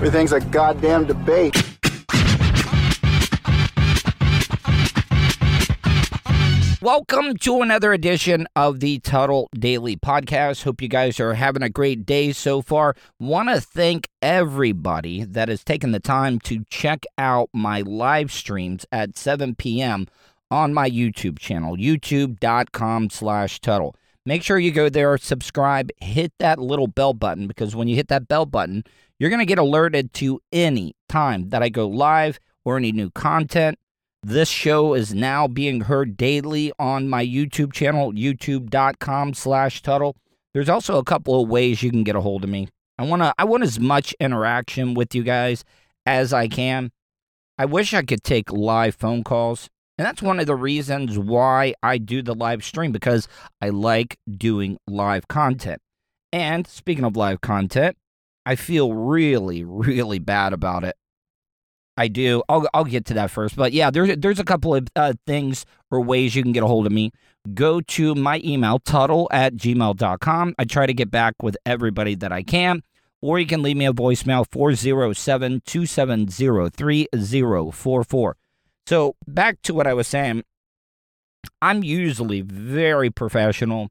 Everything's a goddamn debate. Welcome to another edition of the Tuttle Daily Podcast. Hope you guys are having a great day so far. Want to thank everybody that has taken the time to check out my live streams at 7 p.m. on my YouTube channel, youtube.com slash Tuttle. Make sure you go there, subscribe, hit that little bell button because when you hit that bell button, you're going to get alerted to any time that I go live or any new content. This show is now being heard daily on my YouTube channel, youtube.com slash Tuttle. There's also a couple of ways you can get a hold of me. I want to I want as much interaction with you guys as I can. I wish I could take live phone calls. And that's one of the reasons why I do the live stream because I like doing live content. And speaking of live content, I feel really, really bad about it. I do. I'll I'll get to that first. But yeah, there's there's a couple of uh, things or ways you can get a hold of me. Go to my email, tuttle at gmail.com. I try to get back with everybody that I can. Or you can leave me a voicemail, 407 270 3044. So back to what I was saying. I'm usually very professional.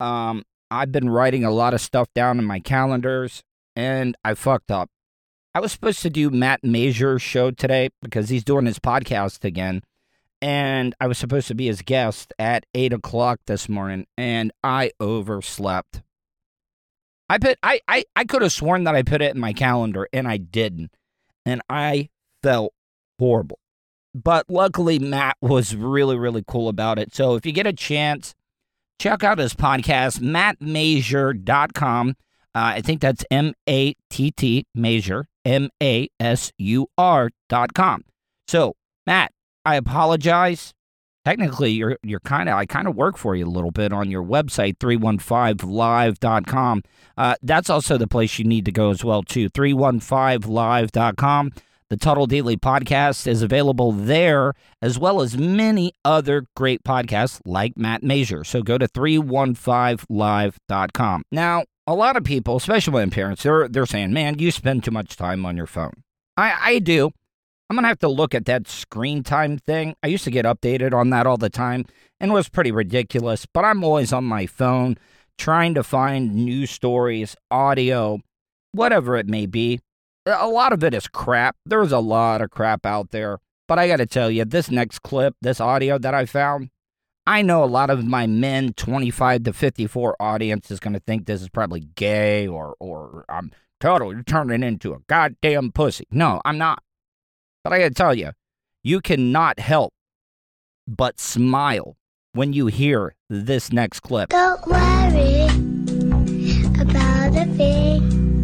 Um, I've been writing a lot of stuff down in my calendars, and I fucked up. I was supposed to do Matt Major's show today because he's doing his podcast again. And I was supposed to be his guest at eight o'clock this morning, and I overslept. I put I, I, I could have sworn that I put it in my calendar and I didn't. And I felt horrible. But luckily Matt was really, really cool about it. So if you get a chance, check out his podcast, mattmajor.com. Uh, I think that's M A T T Major, M A S U R dot com. So, Matt, I apologize. Technically, you're you're kind of I kind of work for you a little bit on your website 315live.com. Uh, that's also the place you need to go as well too. 315live.com. The Tuttle Daily podcast is available there as well as many other great podcasts like Matt Major. So go to 315live.com. Now, a lot of people, especially my parents, they're they're saying, "Man, you spend too much time on your phone." I I do. I'm gonna have to look at that screen time thing. I used to get updated on that all the time, and it was pretty ridiculous. But I'm always on my phone trying to find news stories, audio, whatever it may be. A lot of it is crap. There's a lot of crap out there. But I got to tell you, this next clip, this audio that I found, I know a lot of my men 25 to 54 audience is going to think this is probably gay or or I'm total you're turning into a goddamn pussy. No, I'm not. But I got to tell you, you cannot help but smile when you hear this next clip. Don't worry about a thing.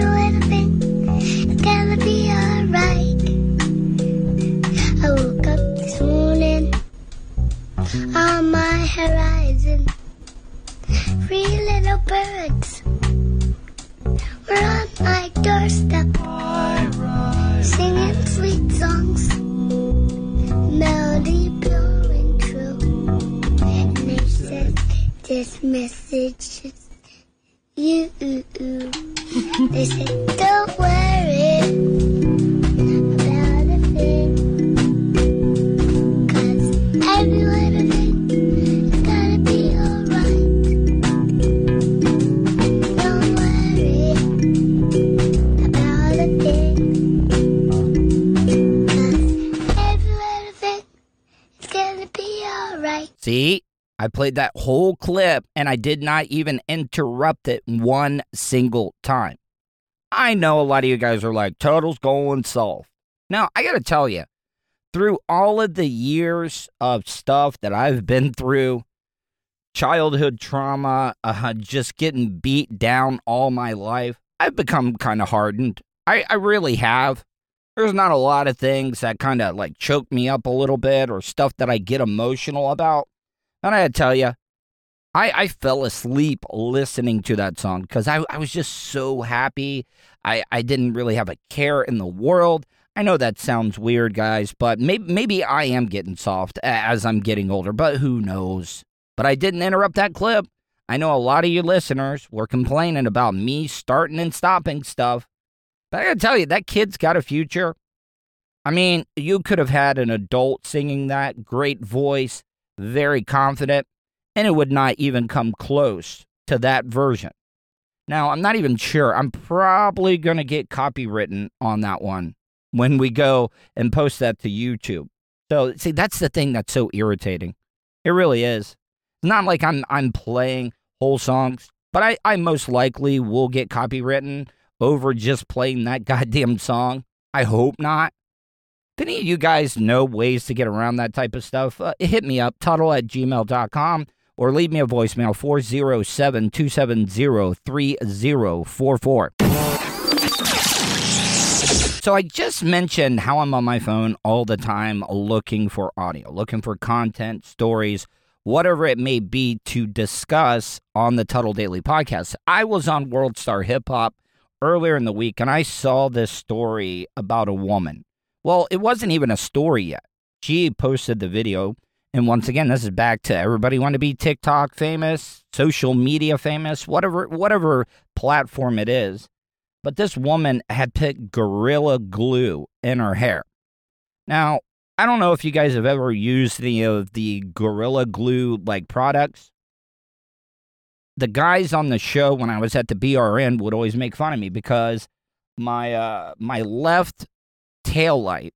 Is gonna be alright. I woke up this morning on my horizon. Three little birds were on my doorstep, singing sweet songs, melody and true. And they said, This message is you they said, don't worry about a thing. Cause every little thing is gonna be alright. Don't worry about a thing. Cause every little thing is gonna be alright. See? I played that whole clip and I did not even interrupt it one single time. I know a lot of you guys are like, Tuttle's going soft. Now, I got to tell you, through all of the years of stuff that I've been through, childhood trauma, uh, just getting beat down all my life, I've become kind of hardened. I, I really have. There's not a lot of things that kind of like choke me up a little bit or stuff that I get emotional about. And I tell you, I, I fell asleep listening to that song because I, I was just so happy. I, I didn't really have a care in the world. I know that sounds weird, guys, but maybe, maybe I am getting soft as I'm getting older, but who knows? But I didn't interrupt that clip. I know a lot of you listeners were complaining about me starting and stopping stuff. But I gotta tell you, that kid's got a future. I mean, you could have had an adult singing that, great voice, very confident, and it would not even come close to that version. Now, I'm not even sure. I'm probably going to get copywritten on that one when we go and post that to YouTube. So, see, that's the thing that's so irritating. It really is. It's not like I'm I'm playing whole songs, but I, I most likely will get copywritten over just playing that goddamn song. I hope not. If any of you guys know ways to get around that type of stuff, uh, hit me up, tuttle at gmail.com, or leave me a voicemail, 407 270 3044. So I just mentioned how I'm on my phone all the time looking for audio, looking for content, stories, whatever it may be to discuss on the Tuttle Daily podcast. I was on World Star Hip Hop earlier in the week and I saw this story about a woman. Well, it wasn't even a story yet. She posted the video. And once again, this is back to everybody want to be TikTok famous, social media famous, whatever whatever platform it is. But this woman had put gorilla glue in her hair. Now, I don't know if you guys have ever used any of the gorilla glue like products. The guys on the show when I was at the BRN would always make fun of me because my uh my left tail light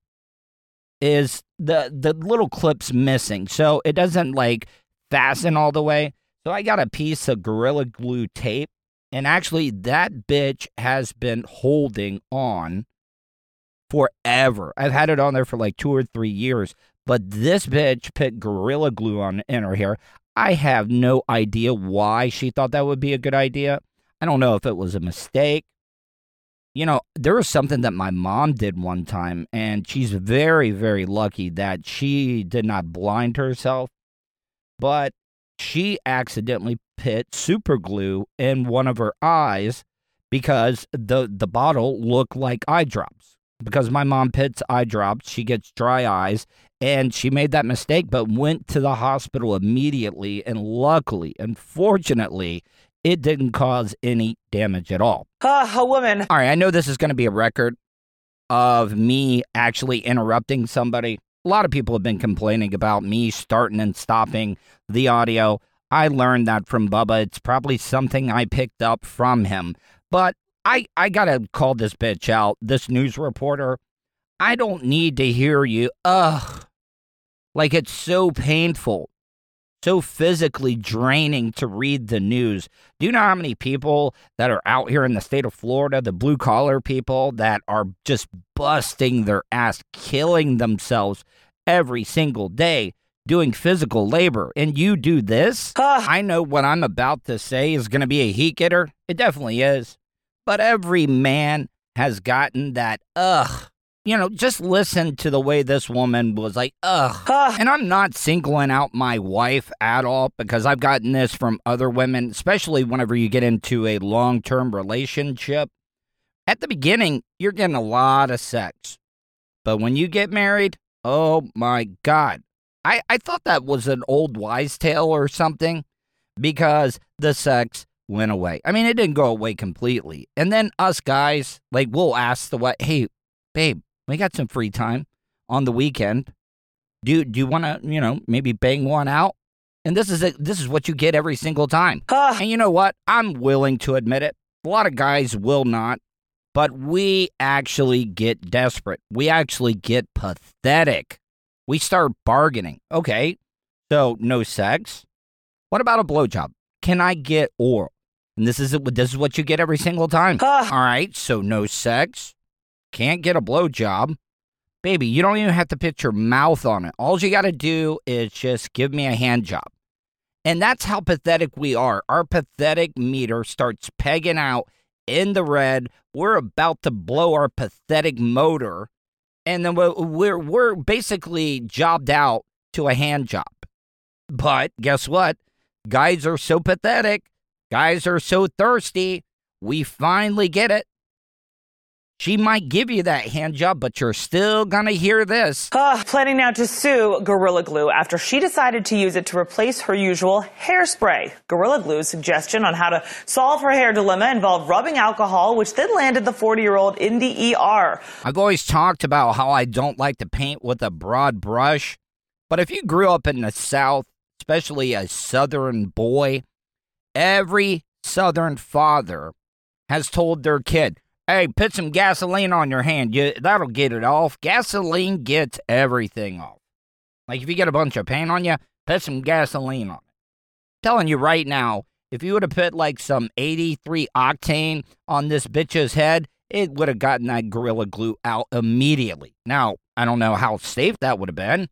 is the the little clip's missing. So it doesn't like fasten all the way. So I got a piece of gorilla glue tape and actually that bitch has been holding on forever. I've had it on there for like 2 or 3 years, but this bitch put gorilla glue on in her hair. I have no idea why she thought that would be a good idea. I don't know if it was a mistake you know, there was something that my mom did one time, and she's very, very lucky that she did not blind herself, but she accidentally put super glue in one of her eyes because the the bottle looked like eye drops. Because my mom puts eye drops, she gets dry eyes, and she made that mistake, but went to the hospital immediately. And luckily, unfortunately, it didn't cause any damage at all. Ah, a woman. All right, I know this is going to be a record of me actually interrupting somebody. A lot of people have been complaining about me starting and stopping the audio. I learned that from Bubba. It's probably something I picked up from him. But I, I got to call this bitch out, this news reporter. I don't need to hear you. Ugh. Like it's so painful so physically draining to read the news. Do you know how many people that are out here in the state of Florida, the blue collar people that are just busting their ass, killing themselves every single day doing physical labor? And you do this? Ah. I know what I'm about to say is going to be a heat getter. It definitely is. But every man has gotten that, ugh, you know, just listen to the way this woman was like, ugh. and I'm not singling out my wife at all because I've gotten this from other women, especially whenever you get into a long term relationship. At the beginning, you're getting a lot of sex. But when you get married, oh my God. I, I thought that was an old wise tale or something because the sex went away. I mean, it didn't go away completely. And then us guys, like, we'll ask the wife, hey, babe, we got some free time on the weekend. Do do you want to, you know, maybe bang one out? And this is a, this is what you get every single time. Huh. Ah. and you know what? I'm willing to admit it. A lot of guys will not, but we actually get desperate. We actually get pathetic. We start bargaining. Okay. So no sex. What about a blowjob? Can I get oral? And this is this is what you get every single time. Ugh. Ah. All right, so no sex. Can't get a blowjob. Baby, you don't even have to put your mouth on it. All you got to do is just give me a hand job. And that's how pathetic we are. Our pathetic meter starts pegging out in the red. We're about to blow our pathetic motor. And then we're, we're, we're basically jobbed out to a hand job. But guess what? Guys are so pathetic. Guys are so thirsty. We finally get it. She might give you that hand job, but you're still going to hear this. Ugh, planning now to sue Gorilla Glue after she decided to use it to replace her usual hairspray. Gorilla Glue's suggestion on how to solve her hair dilemma involved rubbing alcohol, which then landed the 40 year old in the ER. I've always talked about how I don't like to paint with a broad brush, but if you grew up in the South, especially a Southern boy, every Southern father has told their kid, hey, put some gasoline on your hand. You, that'll get it off. Gasoline gets everything off. Like if you get a bunch of paint on you, put some gasoline on it. telling you right now, if you would have put like some 83 octane on this bitch's head, it would have gotten that Gorilla Glue out immediately. Now, I don't know how safe that would have been.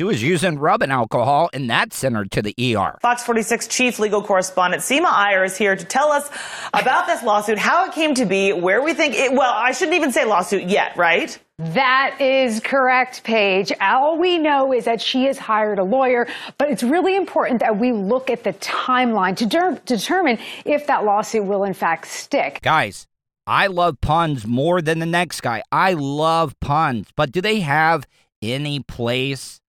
She was using rubbing alcohol, and that sent her to the ER. Fox 46 chief legal correspondent Seema Iyer is here to tell us about this lawsuit, how it came to be, where we think it, well, I shouldn't even say lawsuit yet, right? That is correct, Paige. All we know is that she has hired a lawyer, but it's really important that we look at the timeline to der- determine if that lawsuit will in fact stick. Guys, I love puns more than the next guy. I love puns, but do they have any place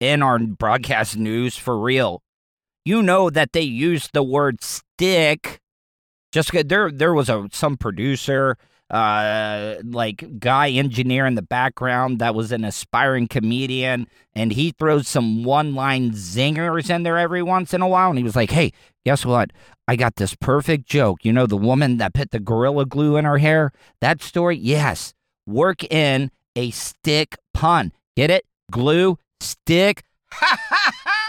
in our broadcast news for real? You know that they used the word stick. Just there, there was a some producer, uh, like guy engineer in the background that was an aspiring comedian, and he throws some one-line zingers in there every once in a while, and he was like, "Hey, guess what? I got this perfect joke. You know, the woman that put the gorilla glue in her hair? That story? Yes. Work in a stick pun. Get it? Glue, stick. Ha ha ha!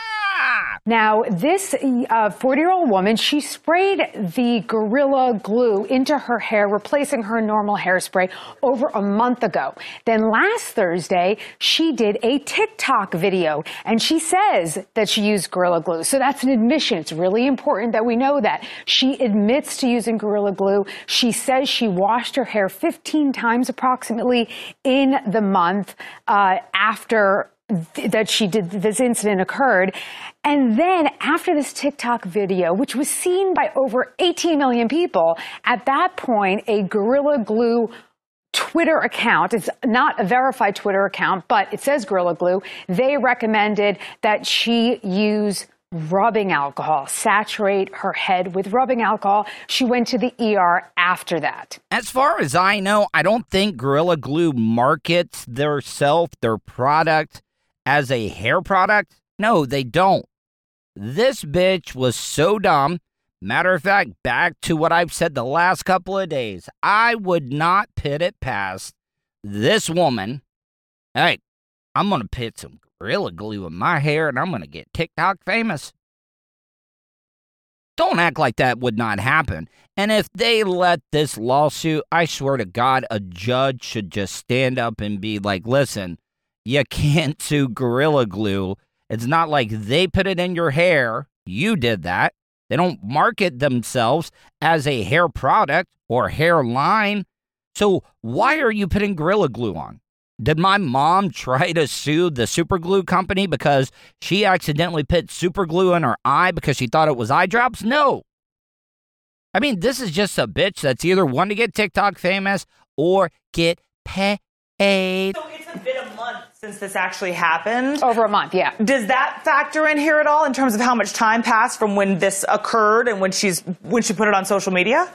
Now, this 40 year old woman, she sprayed the Gorilla Glue into her hair, replacing her normal hairspray over a month ago. Then last Thursday, she did a TikTok video and she says that she used Gorilla Glue. So that's an admission. It's really important that we know that. She admits to using Gorilla Glue. She says she washed her hair 15 times approximately in the month uh, after th- that she did this incident occurred. And then after this TikTok video, which was seen by over 18 million people, at that point, a Gorilla Glue Twitter account, it's not a verified Twitter account, but it says Gorilla Glue, they recommended that she use rubbing alcohol, saturate her head with rubbing alcohol. She went to the ER after that. As far as I know, I don't think Gorilla Glue markets their self, their product as a hair product. No, they don't. This bitch was so dumb. Matter of fact, back to what I've said the last couple of days, I would not pit it past this woman. Hey, I'm going to pit some Gorilla Glue in my hair and I'm going to get TikTok famous. Don't act like that would not happen. And if they let this lawsuit, I swear to God, a judge should just stand up and be like, listen, you can't sue Gorilla Glue. It's not like they put it in your hair. You did that. They don't market themselves as a hair product or hair line. So why are you putting Gorilla Glue on? Did my mom try to sue the super glue company because she accidentally put super glue in her eye because she thought it was eye drops? No. I mean, this is just a bitch that's either want to get TikTok famous or get paid. So it's a month since this actually happened. Over a month, yeah. Does that factor in here at all in terms of how much time passed from when this occurred and when she's when she put it on social media?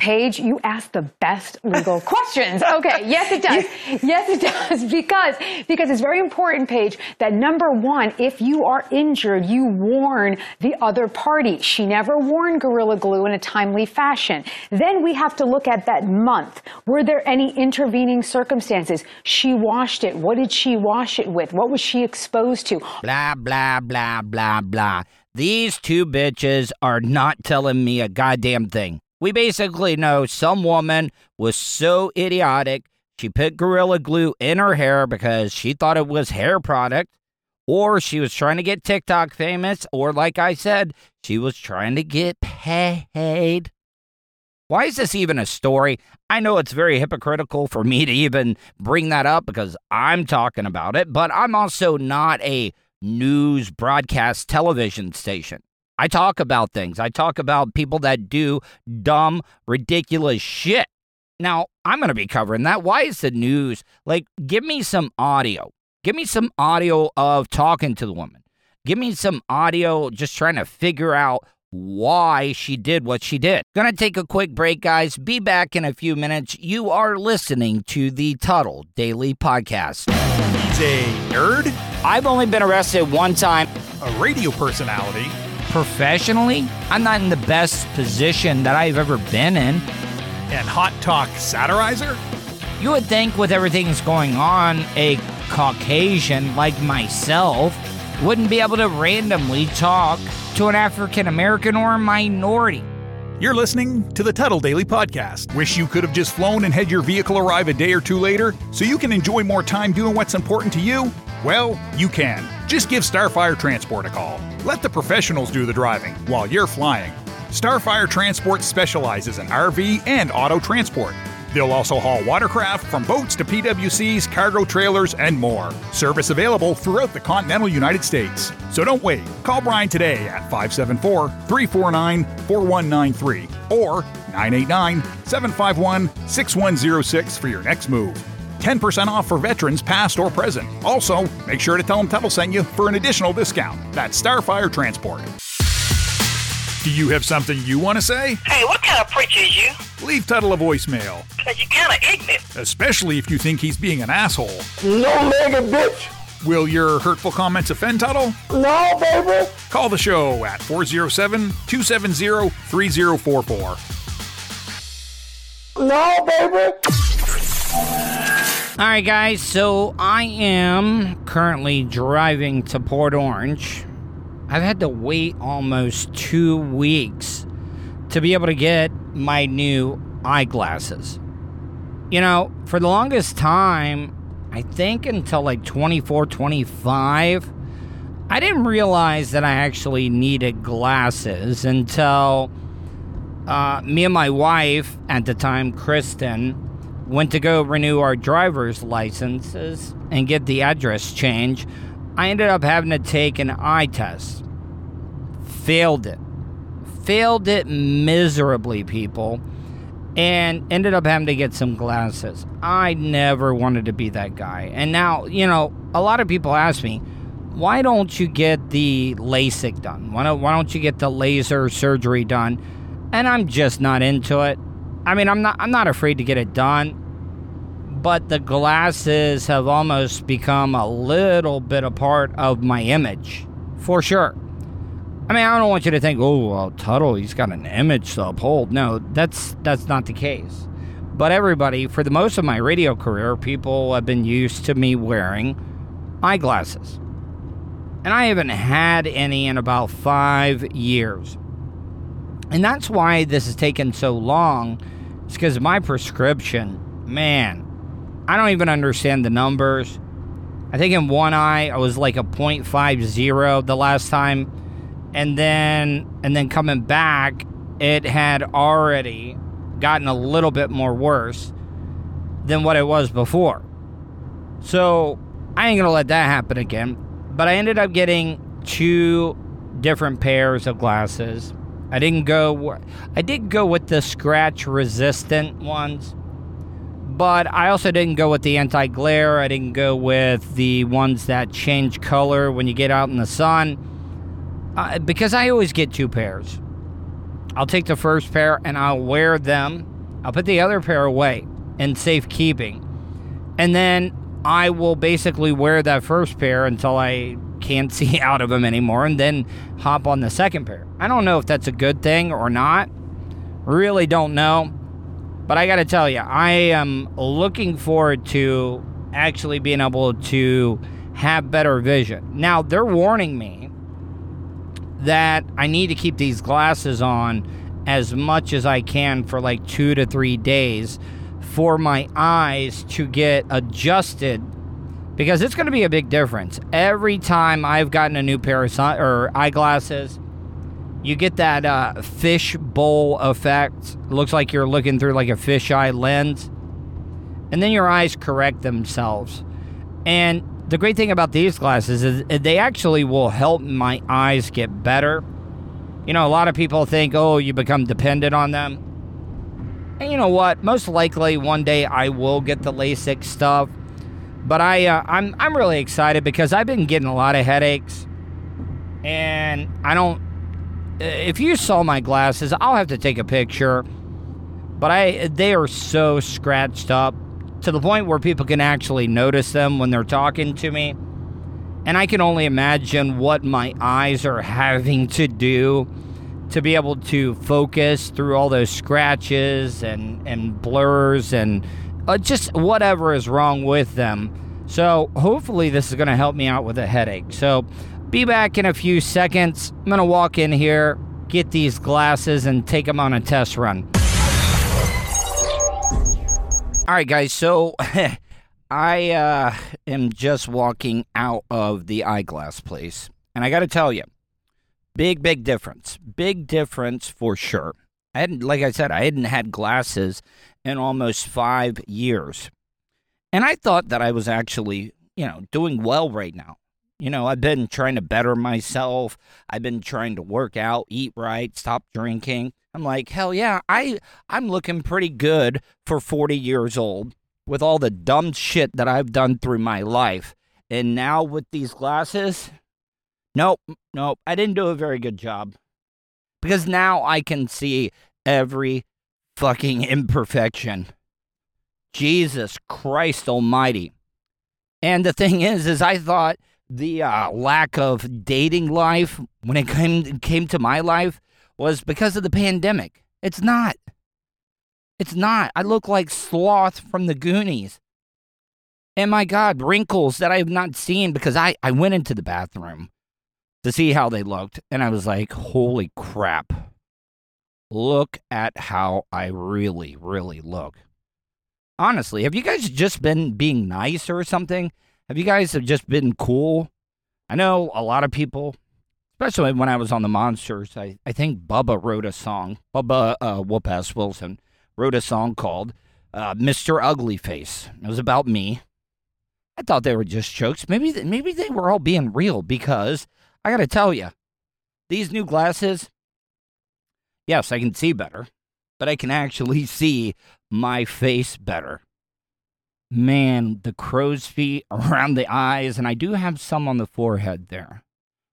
Paige, you ask the best legal questions. Okay, yes it does. Yes it does because because it's very important, Paige, that number 1, if you are injured, you warn the other party. She never warned Gorilla Glue in a timely fashion. Then we have to look at that month. Were there any intervening circumstances? She washed it. What did she wash it with? What was she exposed to? Blah, blah, blah, blah, blah. These two bitches are not telling me a goddamn thing. We basically know some woman was so idiotic, she put Gorilla Glue in her hair because she thought it was hair product, or she was trying to get TikTok famous, or like I said, she was trying to get paid. Why is this even a story? I know it's very hypocritical for me to even bring that up because I'm talking about it, but I'm also not a news broadcast television station. I talk about things. I talk about people that do dumb, ridiculous shit. Now, I'm going to be covering that. Why is the news like, give me some audio. Give me some audio of talking to the woman. Give me some audio just trying to figure out why she did what she did. Gonna take a quick break, guys. Be back in a few minutes. You are listening to the Tuttle Daily Podcast. He's a nerd, I've only been arrested one time a radio personality, professionally. I'm not in the best position that I've ever been in. and hot talk satirizer. You would think, with everything that's going on, a Caucasian like myself wouldn't be able to randomly talk to an African American or a minority. You're listening to the Tuttle Daily Podcast. Wish you could have just flown and had your vehicle arrive a day or two later so you can enjoy more time doing what's important to you? Well, you can. Just give Starfire Transport a call. Let the professionals do the driving while you're flying. Starfire Transport specializes in RV and auto transport. They'll also haul watercraft from boats to PWCs, cargo trailers, and more. Service available throughout the continental United States. So don't wait. Call Brian today at 574 349 4193 or 989 751 6106 for your next move. 10% off for veterans past or present. Also, make sure to tell them Tuttle sent you for an additional discount. That's Starfire Transport. Do you have something you want to say? Hey, what kind of preacher is you? Leave Tuttle a voicemail, Cause you're kind of ignorant. especially if you think he's being an asshole. No nigga, bitch. Will your hurtful comments offend Tuttle? No, baby. Call the show at 407 270 3044. No, baby. All right, guys, so I am currently driving to Port Orange. I've had to wait almost two weeks to be able to get my new eyeglasses. You know, for the longest time, I think until like 24, 25, I didn't realize that I actually needed glasses until uh, me and my wife at the time, Kristen, went to go renew our driver's licenses and get the address change. I ended up having to take an eye test. Failed it. Failed it miserably, people. And ended up having to get some glasses. I never wanted to be that guy. And now, you know, a lot of people ask me, why don't you get the LASIK done? Why don't, why don't you get the laser surgery done? And I'm just not into it. I mean, I'm not I'm not afraid to get it done, but the glasses have almost become a little bit a part of my image, for sure. I mean, I don't want you to think, oh, well, Tuttle, he's got an image to uphold. No, that's that's not the case. But everybody, for the most of my radio career, people have been used to me wearing eyeglasses. And I haven't had any in about five years. And that's why this has taken so long. It's because my prescription, man, I don't even understand the numbers. I think in one eye I was like a 0.50 the last time. And then and then coming back, it had already gotten a little bit more worse than what it was before. So I ain't gonna let that happen again. But I ended up getting two different pairs of glasses. I didn't go. I did go with the scratch resistant ones, but I also didn't go with the anti glare. I didn't go with the ones that change color when you get out in the sun, uh, because I always get two pairs. I'll take the first pair and I'll wear them I'll put the other pair away in safekeeping. And then I will basically wear that first pair until I can't see out of them anymore and then hop on the second pair. I don't know if that's a good thing or not. Really don't know. But I got to tell you, I am looking forward to actually being able to have better vision. Now, they're warning me that I need to keep these glasses on as much as I can for like two to three days for my eyes to get adjusted because it's going to be a big difference. Every time I've gotten a new pair of sun- or eyeglasses, you get that uh, fish bowl effect. Looks like you're looking through like a fisheye lens. And then your eyes correct themselves. And the great thing about these glasses is they actually will help my eyes get better. You know, a lot of people think, oh, you become dependent on them. And you know what? Most likely one day I will get the LASIK stuff. But I, uh, I'm, I'm really excited because I've been getting a lot of headaches, and I don't. If you saw my glasses, I'll have to take a picture. But I, they are so scratched up to the point where people can actually notice them when they're talking to me. And I can only imagine what my eyes are having to do to be able to focus through all those scratches and, and blurs and uh, just whatever is wrong with them. So, hopefully, this is going to help me out with a headache. So, be back in a few seconds. I'm going to walk in here, get these glasses, and take them on a test run. All right, guys. So I uh, am just walking out of the eyeglass place, and I got to tell you, big, big difference. Big difference for sure. I hadn't, like I said, I hadn't had glasses in almost five years, and I thought that I was actually, you know, doing well right now. You know, I've been trying to better myself. I've been trying to work out, eat right, stop drinking. I'm like, hell yeah, I I'm looking pretty good for 40 years old with all the dumb shit that I've done through my life. And now with these glasses, nope, nope, I didn't do a very good job. Because now I can see every fucking imperfection. Jesus Christ almighty. And the thing is is I thought the uh, lack of dating life when it came came to my life was because of the pandemic. It's not. It's not. I look like Sloth from the Goonies. And my God, wrinkles that I have not seen because I, I went into the bathroom to see how they looked. And I was like, holy crap. Look at how I really, really look. Honestly, have you guys just been being nice or something? Have you guys have just been cool? I know a lot of people especially when I was on the Monsters. I, I think Bubba wrote a song. Bubba uh, Whoop Ass Wilson wrote a song called uh, "Mr. Ugly Face." It was about me. I thought they were just jokes. Maybe maybe they were all being real because I got to tell you, these new glasses. Yes, I can see better, but I can actually see my face better. Man, the crow's feet around the eyes, and I do have some on the forehead there.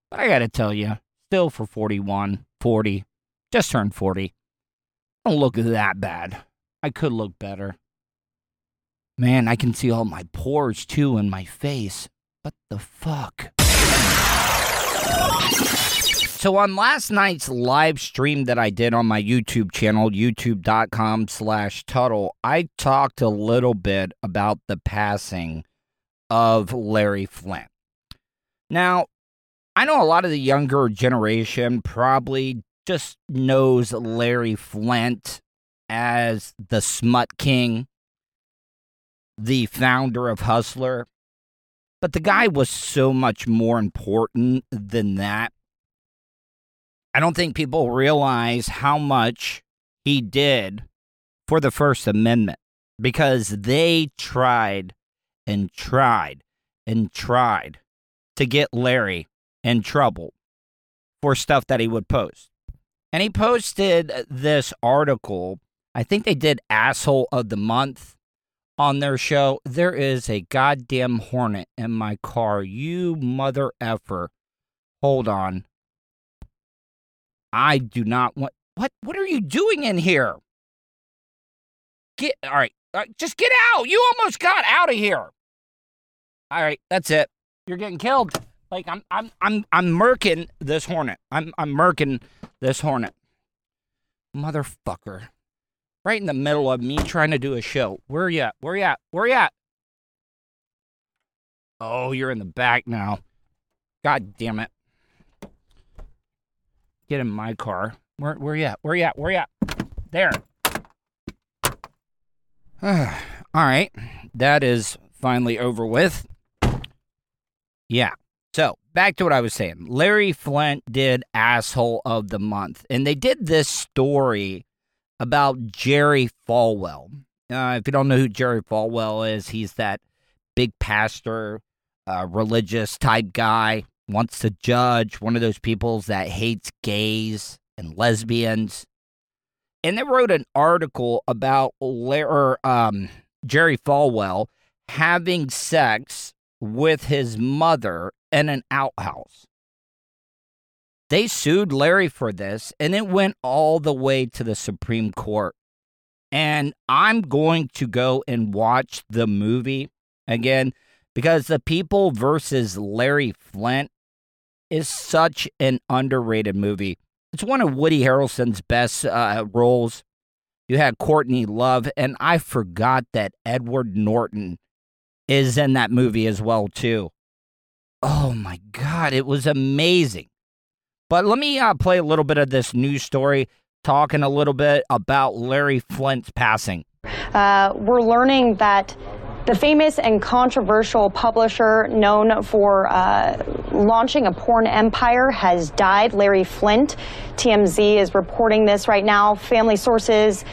But I gotta tell you, still for 41, 40, just turned 40, don't look that bad. I could look better. Man, I can see all my pores too in my face. What the fuck? So on last night's live stream that I did on my YouTube channel, youtube.com slash Tuttle, I talked a little bit about the passing of Larry Flynt. Now, I know a lot of the younger generation probably just knows Larry Flynt as the smut king, the founder of Hustler. But the guy was so much more important than that. I don't think people realize how much he did for the First Amendment because they tried and tried and tried to get Larry in trouble for stuff that he would post. And he posted this article. I think they did Asshole of the Month on their show. There is a goddamn hornet in my car. You mother effer. Hold on. I do not want. What? What are you doing in here? get all right. All right, just get out. You almost got out of here. All right, that's it. You're getting killed. Like I'm I'm I'm I'm murking this hornet. I'm I'm murking this hornet. Motherfucker. Right in the middle of me trying to do a show. Where are you at? Where you at? Where are you at? Oh, you're in the back now. God damn it. Get in my car. Where where you at? Where you at? Where you at? There. All right. That is finally over with. Yeah. So, back to what I was saying. Larry Flynt did Asshole of the Month, and they did this story about Jerry Falwell. Uh, if you don't know who Jerry Falwell is, he's that big pastor, uh, religious type guy, wants to judge, one of those peoples that hates gays and lesbians. And they wrote an article about Larry, um, Jerry Falwell having sex with his mother in an outhouse. They sued Larry for this, and it went all the way to the Supreme Court. And I'm going to go and watch the movie again because The People versus Larry Flynt is such an underrated movie. It's one of Woody Harrelson's best uh, roles. You had Courtney Love, and I forgot that Edward Norton is in that movie as well too. Oh my god, it was amazing. But let me uh, play a little bit of this news story, talking a little bit about Larry Flynt's passing. Uh, we're learning that the famous and controversial publisher known for uh, launching a porn empire has died, Larry Flynt. TMZ is reporting this right now. Family sources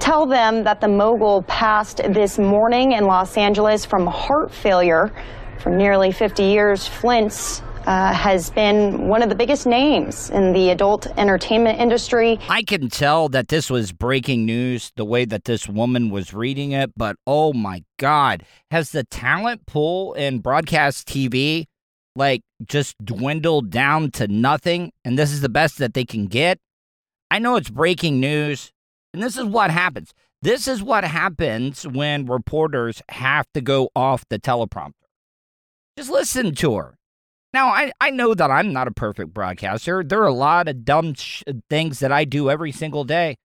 tell them that the mogul passed this morning in Los Angeles from heart failure. For nearly 50 years, Flynt's uh, has been one of the biggest names in the adult entertainment industry. I can tell that this was breaking news the way that this woman was reading it, but oh my God, has the talent pool in broadcast TV like just dwindled down to nothing? And this is the best that they can get? I know it's breaking news, and this is what happens. This is what happens when reporters have to go off the teleprompter. Just listen to her. Now, I, I know that I'm not a perfect broadcaster. There are a lot of dumb sh- things that I do every single day.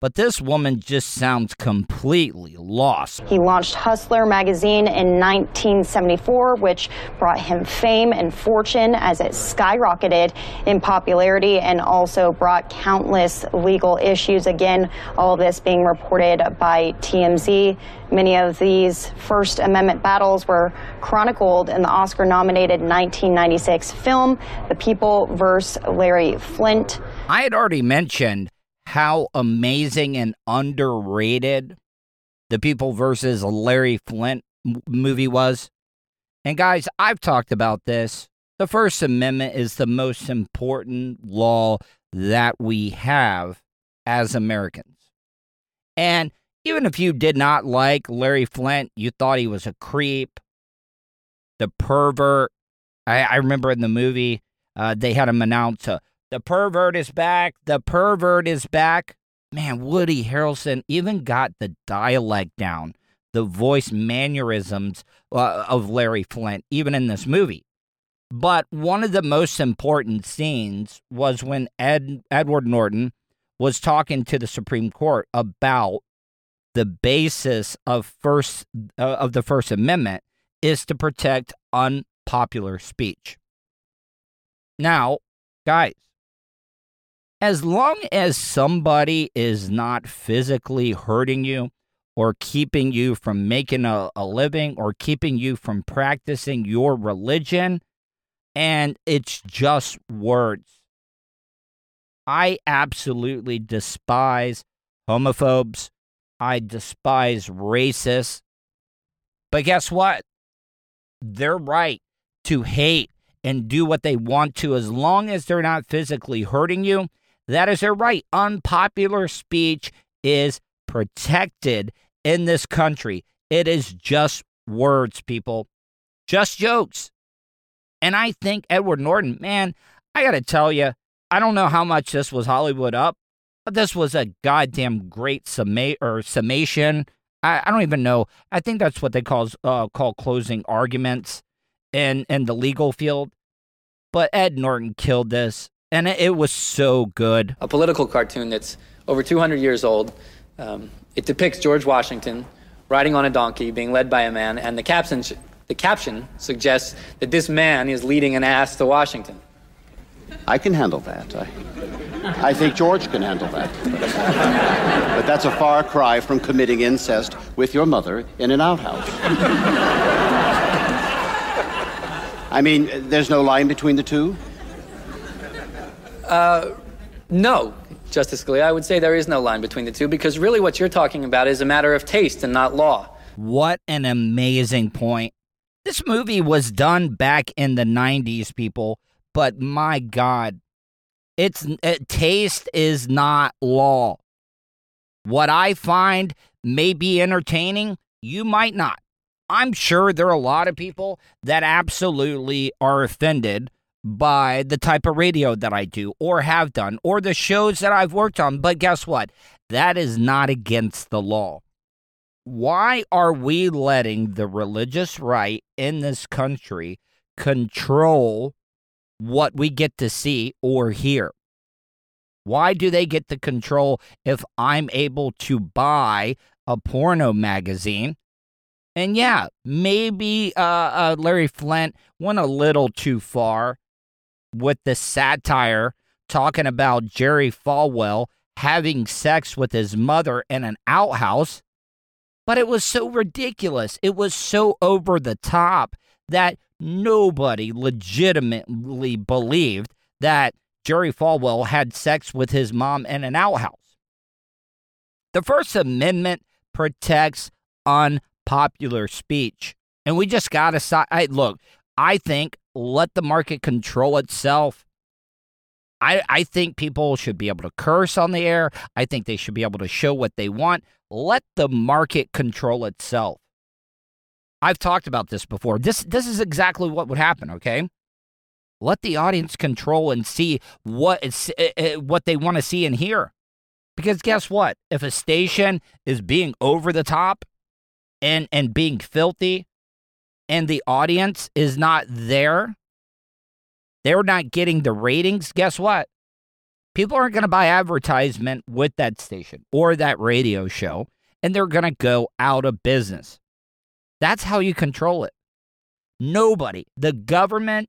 But this woman just sounds completely lost. He launched Hustler magazine in 1974, which brought him fame and fortune as it skyrocketed in popularity and also brought countless legal issues. Again, all of this being reported by TMZ. Many of these First Amendment battles were chronicled in the Oscar nominated 1996 film, The People vs. Larry Flynt. I had already mentioned how amazing and underrated the People versus Larry Flynt movie was. And guys, I've talked about this. The First Amendment is the most important law that we have as Americans. And even if you did not like Larry Flynt, you thought he was a creep, the pervert. I, I remember in the movie, uh, they had him announce, uh, the pervert is back. The pervert is back. Man, Woody Harrelson even got the dialect down, the voice mannerisms uh, of Larry Flynt, even in this movie. But one of the most important scenes was when Ed, Edward Norton was talking to the Supreme Court about the basis of first uh, of the First Amendment is to protect unpopular speech. Now, guys, as long as somebody is not physically hurting you or keeping you from making a, a, living or keeping you from practicing your religion, and it's just words. I absolutely despise homophobes. I despise racists. But guess what? They're right to hate and do what they want to as long as they're not physically hurting you that is their right. Unpopular speech is protected in this country. It is just words, people, just jokes. And I think Edward Norton, man, I got to tell you, I don't know how much this was Hollywood up, but This was a goddamn great summa- or summation. I, I don't even know. I think that's what they call uh, call closing arguments in in the legal field. But Ed Norton killed this, and it, it was so good. a political cartoon that's over 200 years old. Um, it depicts George Washington riding on a donkey, being led by a man, and the caption, the caption suggests that this man is leading an ass to Washington. I can handle that. I, I think George can handle that. But that's a far cry from committing incest with your mother in an outhouse. I mean, there's no line between the two? Uh, no, Justice Scalia, I would say there is no line between the two because really what you're talking about is a matter of taste and not law. What an amazing point. This movie was done back in the 90s, people, but my God, it's it, taste is not law. What I find may be entertaining, you might not. I'm sure there are a lot of people that absolutely are offended by the type of radio that I do or have done or the shows that I've worked on. But guess what? That is not against the law. Why are we letting the religious right in this country control what we get to see or hear? Why do they get the control if I'm able to buy a porno magazine? And yeah, maybe uh, uh, Larry Flynt went a little too far with the satire talking about Jerry Falwell having sex with his mother in an outhouse. But it was so ridiculous. It was so over the top that nobody legitimately believed that Jerry Falwell had sex with his mom in an outhouse. The First Amendment protects unpopular speech. And we just got to. Look, I think let the market control itself. I, I think people should be able to curse on the air. I think they should be able to show what they want. Let the market control itself. I've talked about this before. This this is exactly what would happen, okay? Let the audience control and see what is, uh, what they want to see and hear. Because guess what? If a station is being over the top and and being filthy and the audience is not there, they're not getting the ratings, guess what? People aren't going to buy advertisement with that station or that radio show, and they're going to go out of business. That's how you control it. Nobody, the government,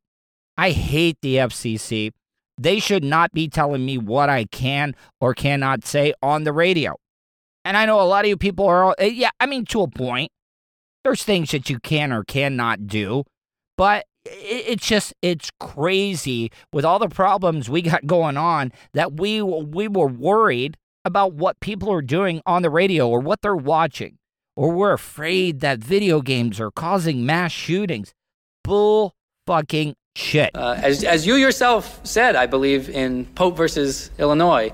I hate the FCC. They should not be telling me what I can or cannot say on the radio. And I know a lot of you people are, eh, yeah, I mean, to a point. There's things that you can or cannot do, but it's just it's crazy with all the problems we got going on that we we were worried about what people are doing on the radio or what they're watching or we're afraid that video games are causing mass shootings bull fucking shit Uh, as, as you yourself said, I believe, in Pope versus Illinois,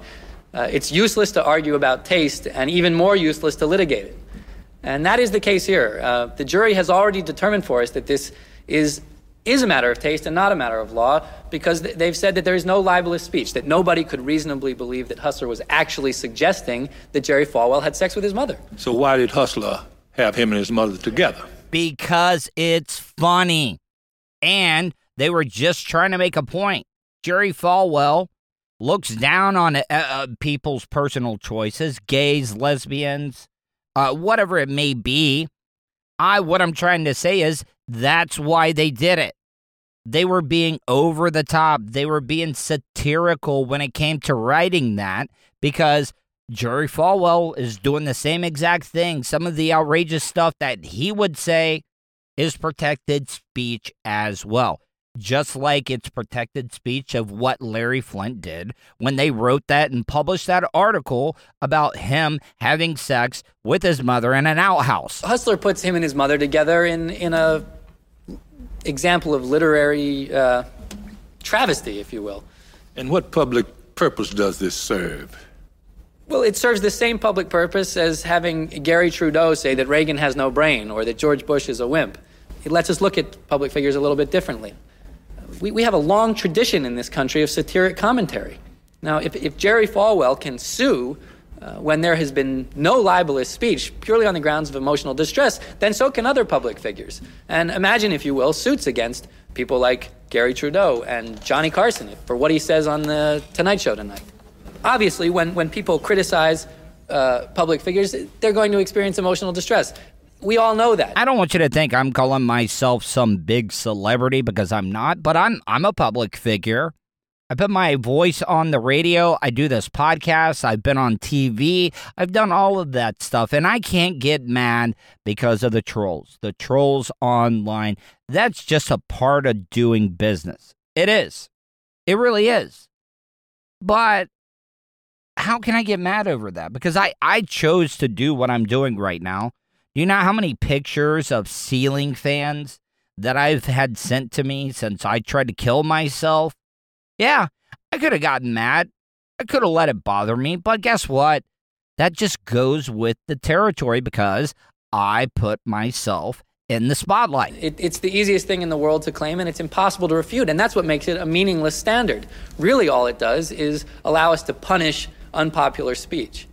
uh, it's useless to argue about taste and even more useless to litigate it. And that is the case here. Uh, the jury has already determined for us that this is, is a matter of taste and not a matter of law because th- they've said that there is no libelous speech, that nobody could reasonably believe that Hustler was actually suggesting that Jerry Falwell had sex with his mother. So why did Hustler have him and his mother together? because it's funny. And they were just trying to make a point. Jerry Falwell looks down on uh, uh, people's personal choices, gays, lesbians, uh, whatever it may be. I what I'm trying to say is that's why they did it. They were being over the top. They were being satirical when it came to writing that because Jerry Falwell is doing the same exact thing. Some of the outrageous stuff that he would say is protected speech as well. Just like it's protected speech of what Larry Flynt did when they wrote that and published that article about him having sex with his mother in an outhouse. Hustler puts him and his mother together in, in a example of literary uh, travesty, if you will. And what public purpose does this serve? Well, it serves the same public purpose as having Garry Trudeau say that Reagan has no brain or that George Bush is a wimp. It lets us look at public figures a little bit differently. We, we have a long tradition in this country of satiric commentary. Now, if, if Jerry Falwell can sue uh, when there has been no libelous speech purely on the grounds of emotional distress, then so can other public figures. And imagine, if you will, suits against people like Garry Trudeau and Johnny Carson for what he says on the Tonight Show tonight. Obviously, when, when people criticize uh, public figures, they're going to experience emotional distress. We all know that. I don't want you to think I'm calling myself some big celebrity because I'm not, but I'm I'm a public figure. I put my voice on the radio. I do this podcast. I've been on TV. I've done all of that stuff. And I can't get mad because of the trolls, the trolls online. That's just a part of doing business. It is. It really is. But how can I get mad over that? Because I, I chose to do what I'm doing right now. You know how many pictures of ceiling fans that I've had sent to me since I tried to kill myself? Yeah, I could have gotten mad. I could have let it bother me, but guess what? That just goes with the territory because I put myself in the spotlight. It, it's the easiest thing in the world to claim, and it's impossible to refute. And that's what makes it a meaningless standard. Really, all it does is allow us to punish unpopular speech.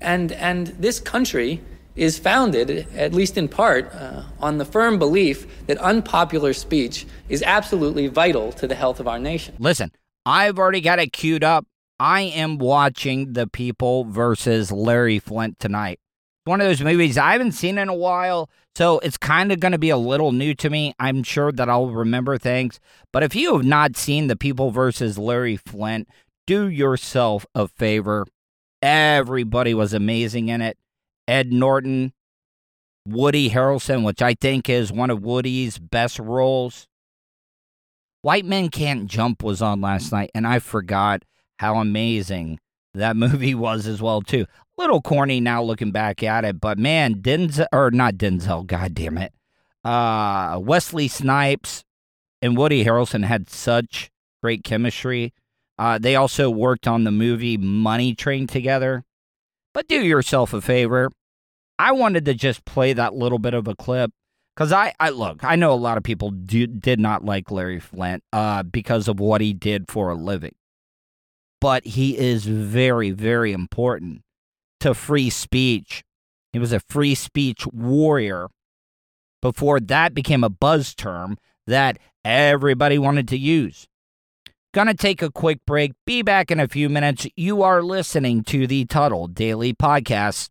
And, and this country is founded, at least in part, uh, on the firm belief that unpopular speech is absolutely vital to the health of our nation. Listen, I've already got it queued up. I am watching The People versus Larry Flynt tonight. One of those movies I haven't seen in a while, so it's kind of going to be a little new to me. I'm sure that I'll remember things. But if you have not seen The People versus Larry Flynt, do yourself a favor. Everybody was amazing in it. Ed Norton, Woody Harrelson, which I think is one of Woody's best roles. White Men Can't Jump was on last night, and I forgot how amazing that movie was as well too. Little corny now looking back at it, but man, Denzel or not Denzel, god damn it. Uh Wesley Snipes and Woody Harrelson had such great chemistry. Uh, they also worked on the movie Money Train together. But do yourself a favor. I wanted to just play that little bit of a clip because I, I look, I know a lot of people do, did not like Larry Flynt uh, because of what he did for a living. But he is very, very important to free speech. He was a free speech warrior before that became a buzz term that everybody wanted to use. Gonna take a quick break. Be back in a few minutes. You are listening to the Tuttle Daily Podcast.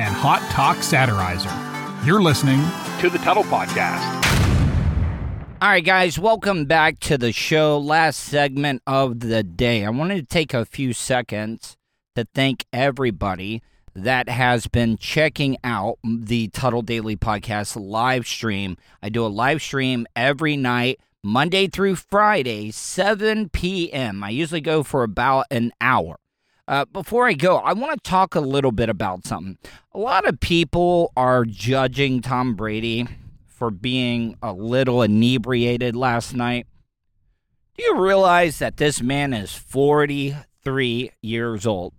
and hot talk satirizer. You're listening to the Tuttle Podcast. All right, guys, welcome back to the show. Last segment of the day. I wanted to take a few seconds to thank everybody that has been checking out the Tuttle Daily Podcast live stream. I do a live stream every night, Monday through Friday, 7 p.m. I usually go for about an hour. Uh, before I go, I want to talk a little bit about something. A lot of people are judging Tom Brady for being a little inebriated last night. Do you realize that this man is 43 years old?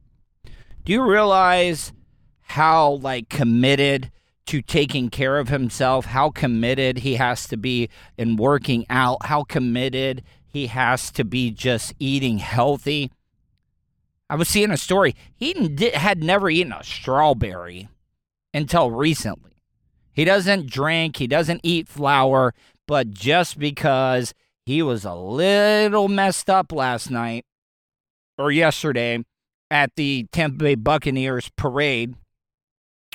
Do you realize how like committed to taking care of himself, how committed he has to be in working out, how committed he has to be just eating healthy? I was seeing a story. He did, had never eaten a strawberry until recently. He doesn't drink, he doesn't eat flour, but just because he was a little messed up last night or yesterday at the Tampa Bay Buccaneers parade,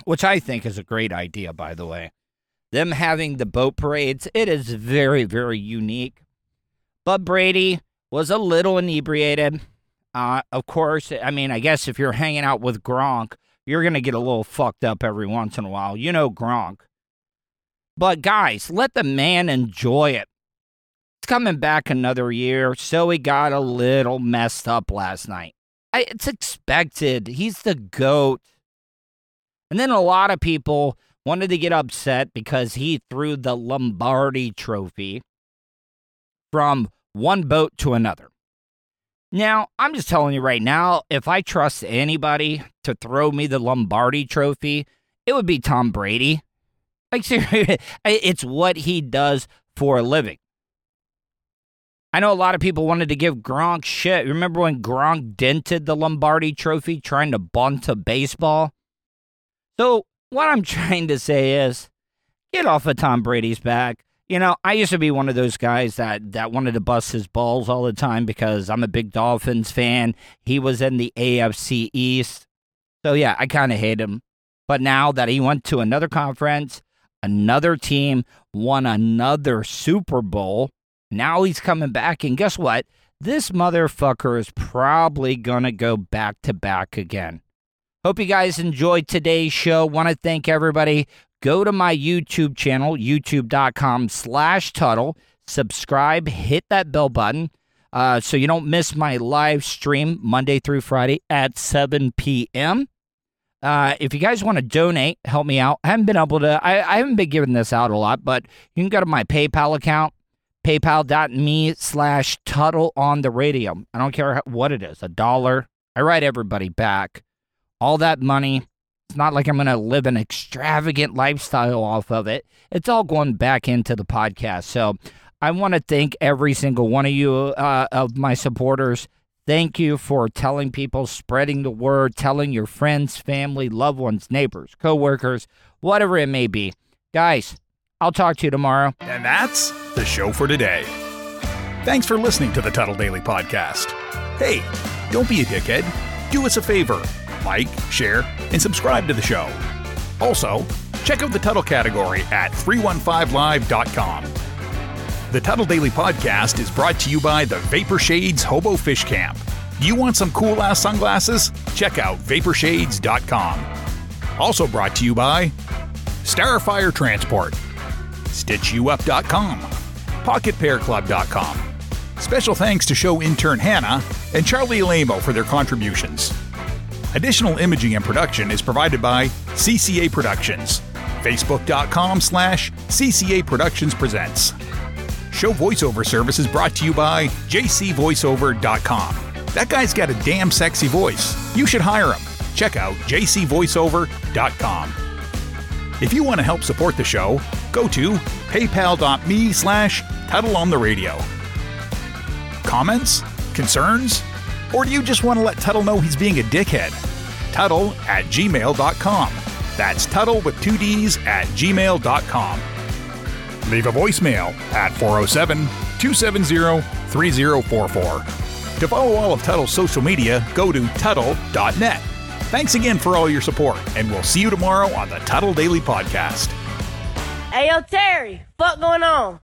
which I think is a great idea, by the way. Them having the boat parades, it is very, very unique. But Brady was a little inebriated. Uh, of course, I mean, I guess if you're hanging out with Gronk, you're going to get a little fucked up every once in a while. You know Gronk. But guys, let the man enjoy it. It's coming back another year, so he got a little messed up last night. I, it's expected. He's the GOAT. And then a lot of people wanted to get upset because he threw the Lombardi trophy from one boat to another. Now, I'm just telling you right now, if I trust anybody to throw me the Lombardi trophy, it would be Tom Brady. Like, seriously, it's what he does for a living. I know a lot of people wanted to give Gronk shit. Remember when Gronk dented the Lombardi trophy trying to bunt a baseball? So, what I'm trying to say is get off of Tom Brady's back. You know, I used to be one of those guys that that wanted to bust his balls all the time because I'm a big Dolphins fan. He was in the AFC East. So yeah, I kind of hate him. But now that he went to another conference, another team won another Super Bowl, now he's coming back and guess what? This motherfucker is probably going to go back to back again. Hope you guys enjoyed today's show. Want to thank everybody go to my YouTube channel, youtube.com slash Tuttle. Subscribe, hit that bell button uh, so you don't miss my live stream Monday through Friday at 7 p.m. Uh, if you guys want to donate, help me out. I haven't been able to, I, I haven't been giving this out a lot, but you can go to my PayPal account, paypal.me slash Tuttle on the radio. I don't care what it is, a dollar. I write everybody back. All that money it's not like I'm going to live an extravagant lifestyle off of it. It's all going back into the podcast. So I want to thank every single one of you, uh, of my supporters. Thank you for telling people, spreading the word, telling your friends, family, loved ones, neighbors, coworkers, whatever it may be. Guys, I'll talk to you tomorrow. And that's the show for today. Thanks for listening to the Tuttle Daily Podcast. Hey, don't be a dickhead. Do us a favor like, share, and subscribe to the show. Also, check out the Tuttle category at 315live.com. The Tuttle Daily Podcast is brought to you by the Vapor Shades Hobo Fish Camp. You want some cool ass sunglasses? Check out vaporshades.com. Also brought to you by Starfire Transport, StitchYouUp.com, PocketPairClub.com. Special thanks to show intern Hannah and Charlie Alamo for their contributions. Additional imaging and production is provided by CCA Productions. Facebook.com slash CCA Productions Presents. Show voiceover service is brought to you by JCVoiceover.com. That guy's got a damn sexy voice. You should hire him. Check out JCVoiceover.com. If you want to help support the show, go to paypal.me slash Tuttle on the radio. Comments? Concerns? Or do you just want to let Tuttle know he's being a dickhead? Tuttle at gmail.com. That's Tuttle with two D's at gmail.com. Leave a voicemail at 407 270 3044. To follow all of Tuttle's social media, go to Tuttle.net. Thanks again for all your support, and we'll see you tomorrow on the Tuttle Daily Podcast. Hey, yo, Terry, fuck going on?